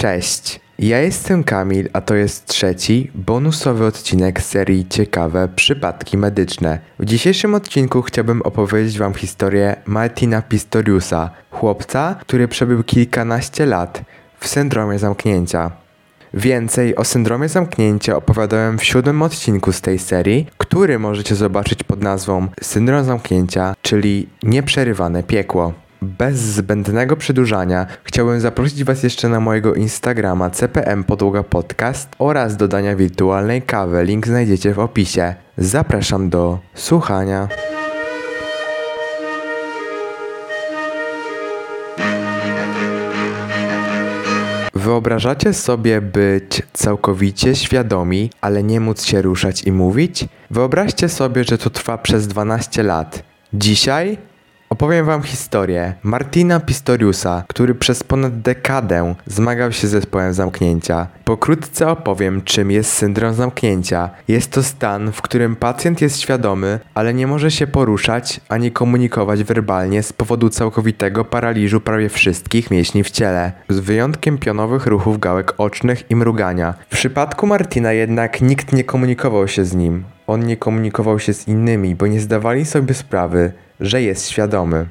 Cześć, ja jestem Kamil, a to jest trzeci, bonusowy odcinek serii Ciekawe Przypadki Medyczne. W dzisiejszym odcinku chciałbym opowiedzieć Wam historię Martina Pistoriusa, chłopca, który przebył kilkanaście lat w syndromie zamknięcia. Więcej o syndromie zamknięcia opowiadałem w siódmym odcinku z tej serii, który możecie zobaczyć pod nazwą Syndrom zamknięcia, czyli nieprzerywane piekło. Bez zbędnego przedłużania chciałbym zaprosić Was jeszcze na mojego Instagrama CPM Podłoga Podcast oraz dodania wirtualnej kawy. Link znajdziecie w opisie. Zapraszam do słuchania. Wyobrażacie sobie być całkowicie świadomi, ale nie móc się ruszać i mówić? Wyobraźcie sobie, że to trwa przez 12 lat. Dzisiaj Opowiem wam historię Martina Pistoriusa, który przez ponad dekadę zmagał się z zespołem zamknięcia. Pokrótce opowiem, czym jest syndrom zamknięcia. Jest to stan, w którym pacjent jest świadomy, ale nie może się poruszać ani komunikować werbalnie z powodu całkowitego paraliżu prawie wszystkich mięśni w ciele, z wyjątkiem pionowych ruchów gałek ocznych i mrugania. W przypadku Martina jednak nikt nie komunikował się z nim. On nie komunikował się z innymi, bo nie zdawali sobie sprawy, że jest świadomy.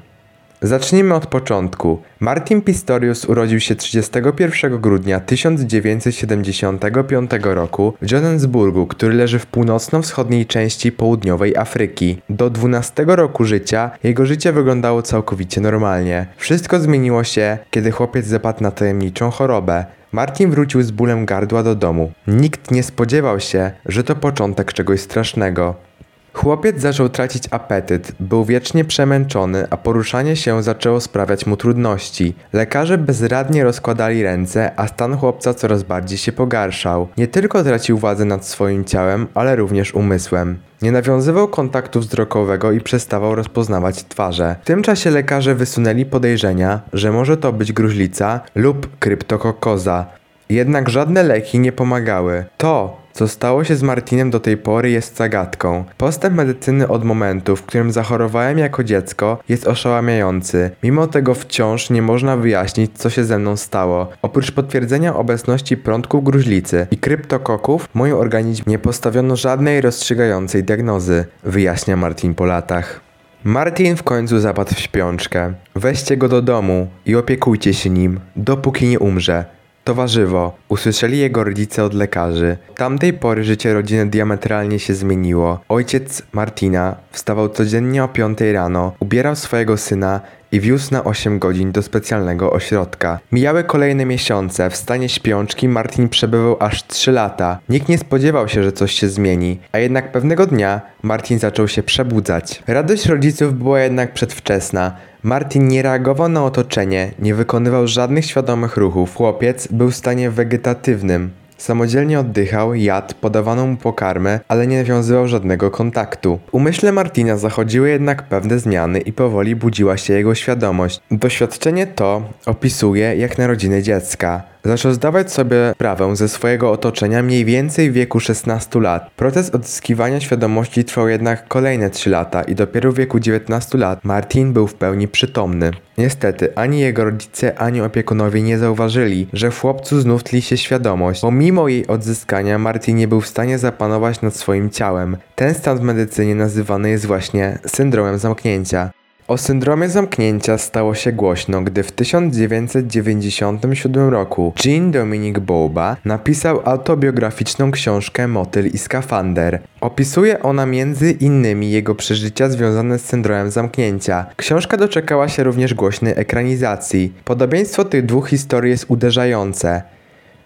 Zacznijmy od początku. Martin Pistorius urodził się 31 grudnia 1975 roku w Johannesburgu, który leży w północno-wschodniej części południowej Afryki. Do 12 roku życia jego życie wyglądało całkowicie normalnie. Wszystko zmieniło się, kiedy chłopiec zapadł na tajemniczą chorobę. Martin wrócił z bólem gardła do domu. Nikt nie spodziewał się, że to początek czegoś strasznego. Chłopiec zaczął tracić apetyt, był wiecznie przemęczony, a poruszanie się zaczęło sprawiać mu trudności. Lekarze bezradnie rozkładali ręce, a stan chłopca coraz bardziej się pogarszał. Nie tylko tracił władzę nad swoim ciałem, ale również umysłem. Nie nawiązywał kontaktu wzrokowego i przestawał rozpoznawać twarze. W tym czasie lekarze wysunęli podejrzenia, że może to być gruźlica lub kryptokokoza. Jednak żadne leki nie pomagały. To, co stało się z Martinem do tej pory jest zagadką. Postęp medycyny od momentu, w którym zachorowałem jako dziecko, jest oszałamiający. Mimo tego wciąż nie można wyjaśnić, co się ze mną stało. Oprócz potwierdzenia obecności prądków gruźlicy i kryptokoków, w moim organizmie nie postawiono żadnej rozstrzygającej diagnozy, wyjaśnia Martin po latach. Martin w końcu zapadł w śpiączkę. Weźcie go do domu i opiekujcie się nim, dopóki nie umrze. To warzywo. Usłyszeli jego rodzice od lekarzy. Tamtej pory życie rodziny diametralnie się zmieniło. Ojciec Martina wstawał codziennie o 5 rano, ubierał swojego syna i wiózł na 8 godzin do specjalnego ośrodka. Mijały kolejne miesiące. W stanie śpiączki Martin przebywał aż 3 lata. Nikt nie spodziewał się, że coś się zmieni, a jednak pewnego dnia Martin zaczął się przebudzać. Radość rodziców była jednak przedwczesna. Martin nie reagował na otoczenie, nie wykonywał żadnych świadomych ruchów. Chłopiec był w stanie wegetatywnym. Samodzielnie oddychał, jadł, podawano mu pokarmę, ale nie nawiązywał żadnego kontaktu. W umyśle Martina zachodziły jednak pewne zmiany i powoli budziła się jego świadomość. Doświadczenie to opisuje jak narodziny dziecka. Zaczął zdawać sobie sprawę ze swojego otoczenia mniej więcej w wieku 16 lat. Proces odzyskiwania świadomości trwał jednak kolejne 3 lata i dopiero w wieku 19 lat Martin był w pełni przytomny. Niestety, ani jego rodzice, ani opiekunowie nie zauważyli, że w chłopcu znów tli się świadomość. Pomimo jej odzyskania, Martin nie był w stanie zapanować nad swoim ciałem. Ten stan w medycynie nazywany jest właśnie syndromem zamknięcia. O syndromie zamknięcia stało się głośno, gdy w 1997 roku Jean Dominic Boba napisał autobiograficzną książkę Motyl i skafander. Opisuje ona między innymi jego przeżycia związane z syndromem zamknięcia. Książka doczekała się również głośnej ekranizacji. Podobieństwo tych dwóch historii jest uderzające.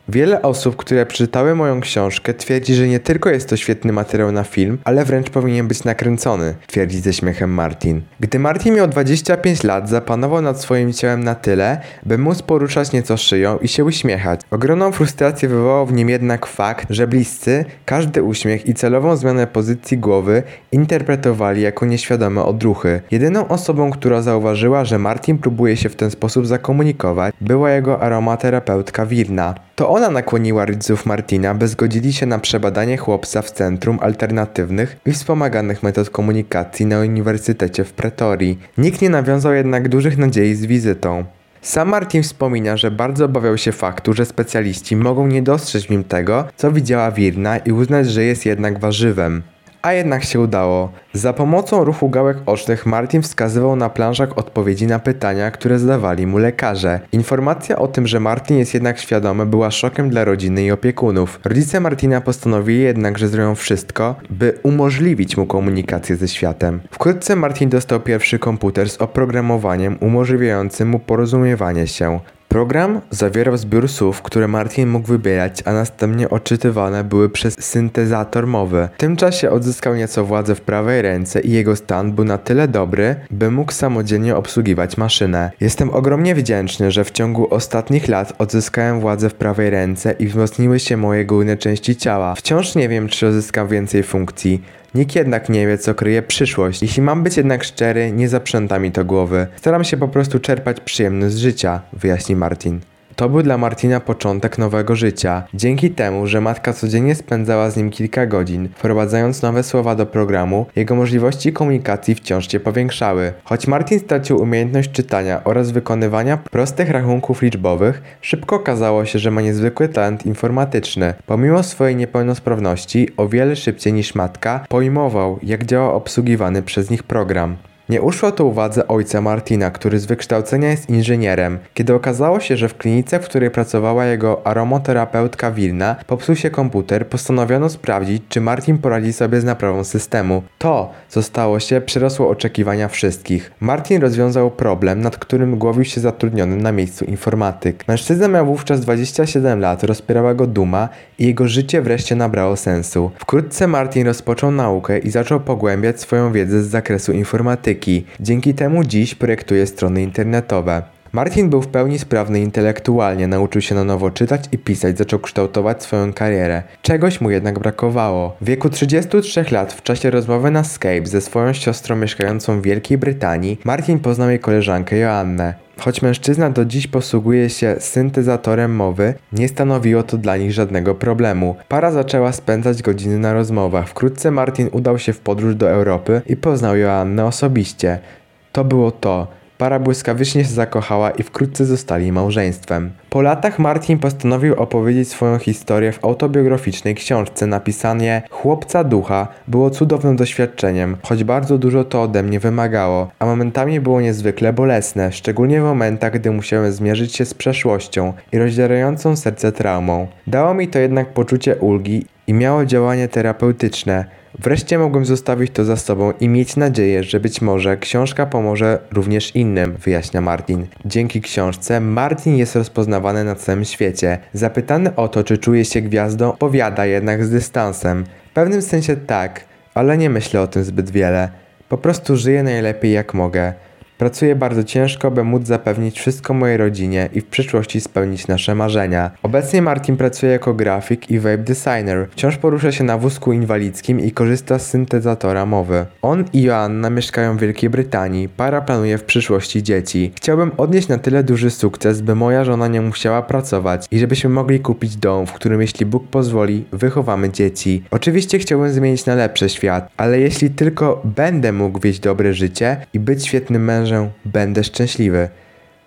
Wiele osób, które przeczytały moją książkę, twierdzi, że nie tylko jest to świetny materiał na film, ale wręcz powinien być nakręcony, twierdzi ze śmiechem Martin. Gdy Martin miał 25 lat, zapanował nad swoim ciałem na tyle, by móc poruszać nieco szyją i się uśmiechać. Ogromną frustrację wywołał w nim jednak fakt, że bliscy każdy uśmiech i celową zmianę pozycji głowy interpretowali jako nieświadome odruchy. Jedyną osobą, która zauważyła, że Martin próbuje się w ten sposób zakomunikować, była jego aromaterapeutka Wirna. To ona nakłoniła rodziców Martina, by zgodzili się na przebadanie chłopca w Centrum Alternatywnych i Wspomaganych Metod Komunikacji na Uniwersytecie w Pretorii. Nikt nie nawiązał jednak dużych nadziei z wizytą. Sam Martin wspomina, że bardzo obawiał się faktu, że specjaliści mogą nie dostrzec w nim tego, co widziała Wirna i uznać, że jest jednak warzywem. A jednak się udało. Za pomocą ruchu gałek ocznych Martin wskazywał na planszach odpowiedzi na pytania, które zadawali mu lekarze. Informacja o tym, że Martin jest jednak świadomy, była szokiem dla rodziny i opiekunów. Rodzice Martina postanowili jednak, że zrobią wszystko, by umożliwić mu komunikację ze światem. Wkrótce Martin dostał pierwszy komputer z oprogramowaniem umożliwiającym mu porozumiewanie się. Program zawierał zbiór słów, które Martin mógł wybierać, a następnie odczytywane były przez syntezator mowy. W tym czasie odzyskał nieco władzę w prawej ręce i jego stan był na tyle dobry, by mógł samodzielnie obsługiwać maszynę. Jestem ogromnie wdzięczny, że w ciągu ostatnich lat odzyskałem władzę w prawej ręce i wzmocniły się moje górne części ciała. Wciąż nie wiem, czy odzyskam więcej funkcji. Nikt jednak nie wie, co kryje przyszłość. Jeśli mam być jednak szczery, nie zaprząta mi to głowy. Staram się po prostu czerpać przyjemność z życia, wyjaśni Martin. To był dla Martina początek nowego życia. Dzięki temu, że matka codziennie spędzała z nim kilka godzin, wprowadzając nowe słowa do programu, jego możliwości komunikacji wciąż się powiększały. Choć Martin stracił umiejętność czytania oraz wykonywania prostych rachunków liczbowych, szybko okazało się, że ma niezwykły talent informatyczny. Pomimo swojej niepełnosprawności, o wiele szybciej niż matka, pojmował, jak działa obsługiwany przez nich program. Nie uszło to uwadze ojca Martina, który z wykształcenia jest inżynierem. Kiedy okazało się, że w klinice, w której pracowała jego aromoterapeutka Wilna, popsuł się komputer, postanowiono sprawdzić, czy Martin poradzi sobie z naprawą systemu. To, co stało się, przerosło oczekiwania wszystkich. Martin rozwiązał problem, nad którym głowił się zatrudniony na miejscu informatyk. Mężczyzna miał wówczas 27 lat, rozpierała go duma i jego życie wreszcie nabrało sensu. Wkrótce Martin rozpoczął naukę i zaczął pogłębiać swoją wiedzę z zakresu informatyki. Dzięki temu dziś projektuje strony internetowe. Martin był w pełni sprawny intelektualnie, nauczył się na nowo czytać i pisać, zaczął kształtować swoją karierę. Czegoś mu jednak brakowało. W wieku 33 lat, w czasie rozmowy na Skype ze swoją siostrą mieszkającą w Wielkiej Brytanii, Martin poznał jej koleżankę Joannę. Choć mężczyzna do dziś posługuje się syntezatorem mowy, nie stanowiło to dla nich żadnego problemu. Para zaczęła spędzać godziny na rozmowach. Wkrótce Martin udał się w podróż do Europy i poznał Joannę osobiście. To było to. Para błyskawicznie się zakochała i wkrótce zostali małżeństwem. Po latach Martin postanowił opowiedzieć swoją historię w autobiograficznej książce. Napisanie Chłopca Ducha było cudownym doświadczeniem, choć bardzo dużo to ode mnie wymagało, a momentami było niezwykle bolesne, szczególnie w momentach, gdy musiałem zmierzyć się z przeszłością i rozdzierającą serce traumą. Dało mi to jednak poczucie ulgi i miało działanie terapeutyczne. Wreszcie mogłem zostawić to za sobą i mieć nadzieję, że być może książka pomoże również innym, wyjaśnia Martin. Dzięki książce Martin jest rozpoznawany na całym świecie. Zapytany o to, czy czuje się gwiazdą, powiada jednak z dystansem. W pewnym sensie tak, ale nie myślę o tym zbyt wiele. Po prostu żyję najlepiej jak mogę. Pracuję bardzo ciężko, by móc zapewnić wszystko mojej rodzinie i w przyszłości spełnić nasze marzenia. Obecnie Martin pracuje jako grafik i web designer. Wciąż porusza się na wózku inwalidzkim i korzysta z syntezatora mowy. On i Joanna mieszkają w Wielkiej Brytanii. Para planuje w przyszłości dzieci. Chciałbym odnieść na tyle duży sukces, by moja żona nie musiała pracować i żebyśmy mogli kupić dom, w którym jeśli Bóg pozwoli, wychowamy dzieci. Oczywiście chciałbym zmienić na lepszy świat, ale jeśli tylko będę mógł wieść dobre życie i być świetnym mężem, będę szczęśliwy.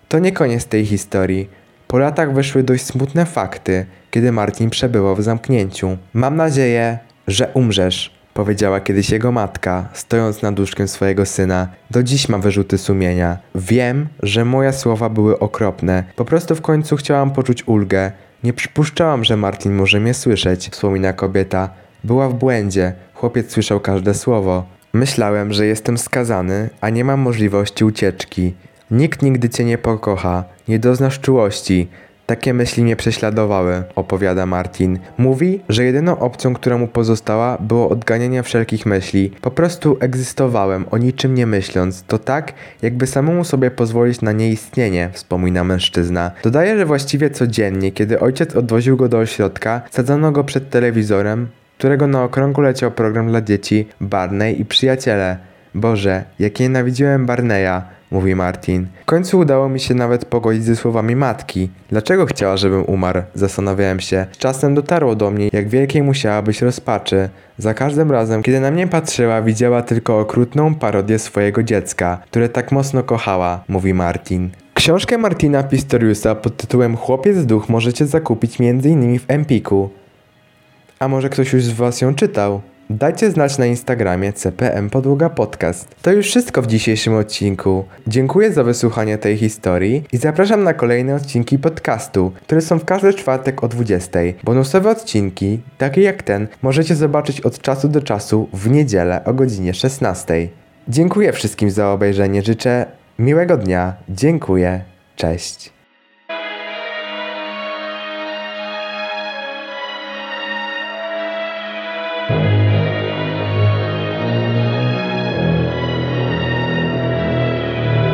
To nie koniec tej historii. Po latach wyszły dość smutne fakty, kiedy Martin przebywał w zamknięciu. Mam nadzieję, że umrzesz, powiedziała kiedyś jego matka, stojąc nad łóżkiem swojego syna. Do dziś ma wyrzuty sumienia. Wiem, że moje słowa były okropne. Po prostu w końcu chciałam poczuć ulgę. Nie przypuszczałam, że Martin może mnie słyszeć, wspomina kobieta. Była w błędzie. Chłopiec słyszał każde słowo. Myślałem, że jestem skazany, a nie mam możliwości ucieczki. Nikt nigdy cię nie pokocha, nie doznasz czułości. Takie myśli mnie prześladowały, opowiada Martin. Mówi, że jedyną opcją, która mu pozostała, było odganianie wszelkich myśli. Po prostu egzystowałem, o niczym nie myśląc. To tak, jakby samemu sobie pozwolić na nieistnienie, wspomina mężczyzna. Dodaje, że właściwie codziennie, kiedy ojciec odwoził go do ośrodka, sadzano go przed telewizorem, którego na okrągło leciał program dla dzieci Barney i przyjaciele. Boże, jak nienawidziłem Barneya, mówi Martin. W końcu udało mi się nawet pogodzić ze słowami matki. Dlaczego chciała, żebym umarł? Zastanawiałem się. Z czasem dotarło do mnie, jak wielkiej musiała być rozpaczy. Za każdym razem, kiedy na mnie patrzyła, widziała tylko okrutną parodię swojego dziecka, które tak mocno kochała, mówi Martin. Książkę Martina Pistoriusa pod tytułem Chłopiec Duch możecie zakupić m.in. w Empiku. A może ktoś już z Was ją czytał? Dajcie znać na Instagramie CPM Podłoga Podcast. To już wszystko w dzisiejszym odcinku. Dziękuję za wysłuchanie tej historii i zapraszam na kolejne odcinki podcastu, które są w każdy czwartek o 20. Bonusowe odcinki, takie jak ten, możecie zobaczyć od czasu do czasu w niedzielę o godzinie 16. Dziękuję wszystkim za obejrzenie. Życzę miłego dnia. Dziękuję. Cześć.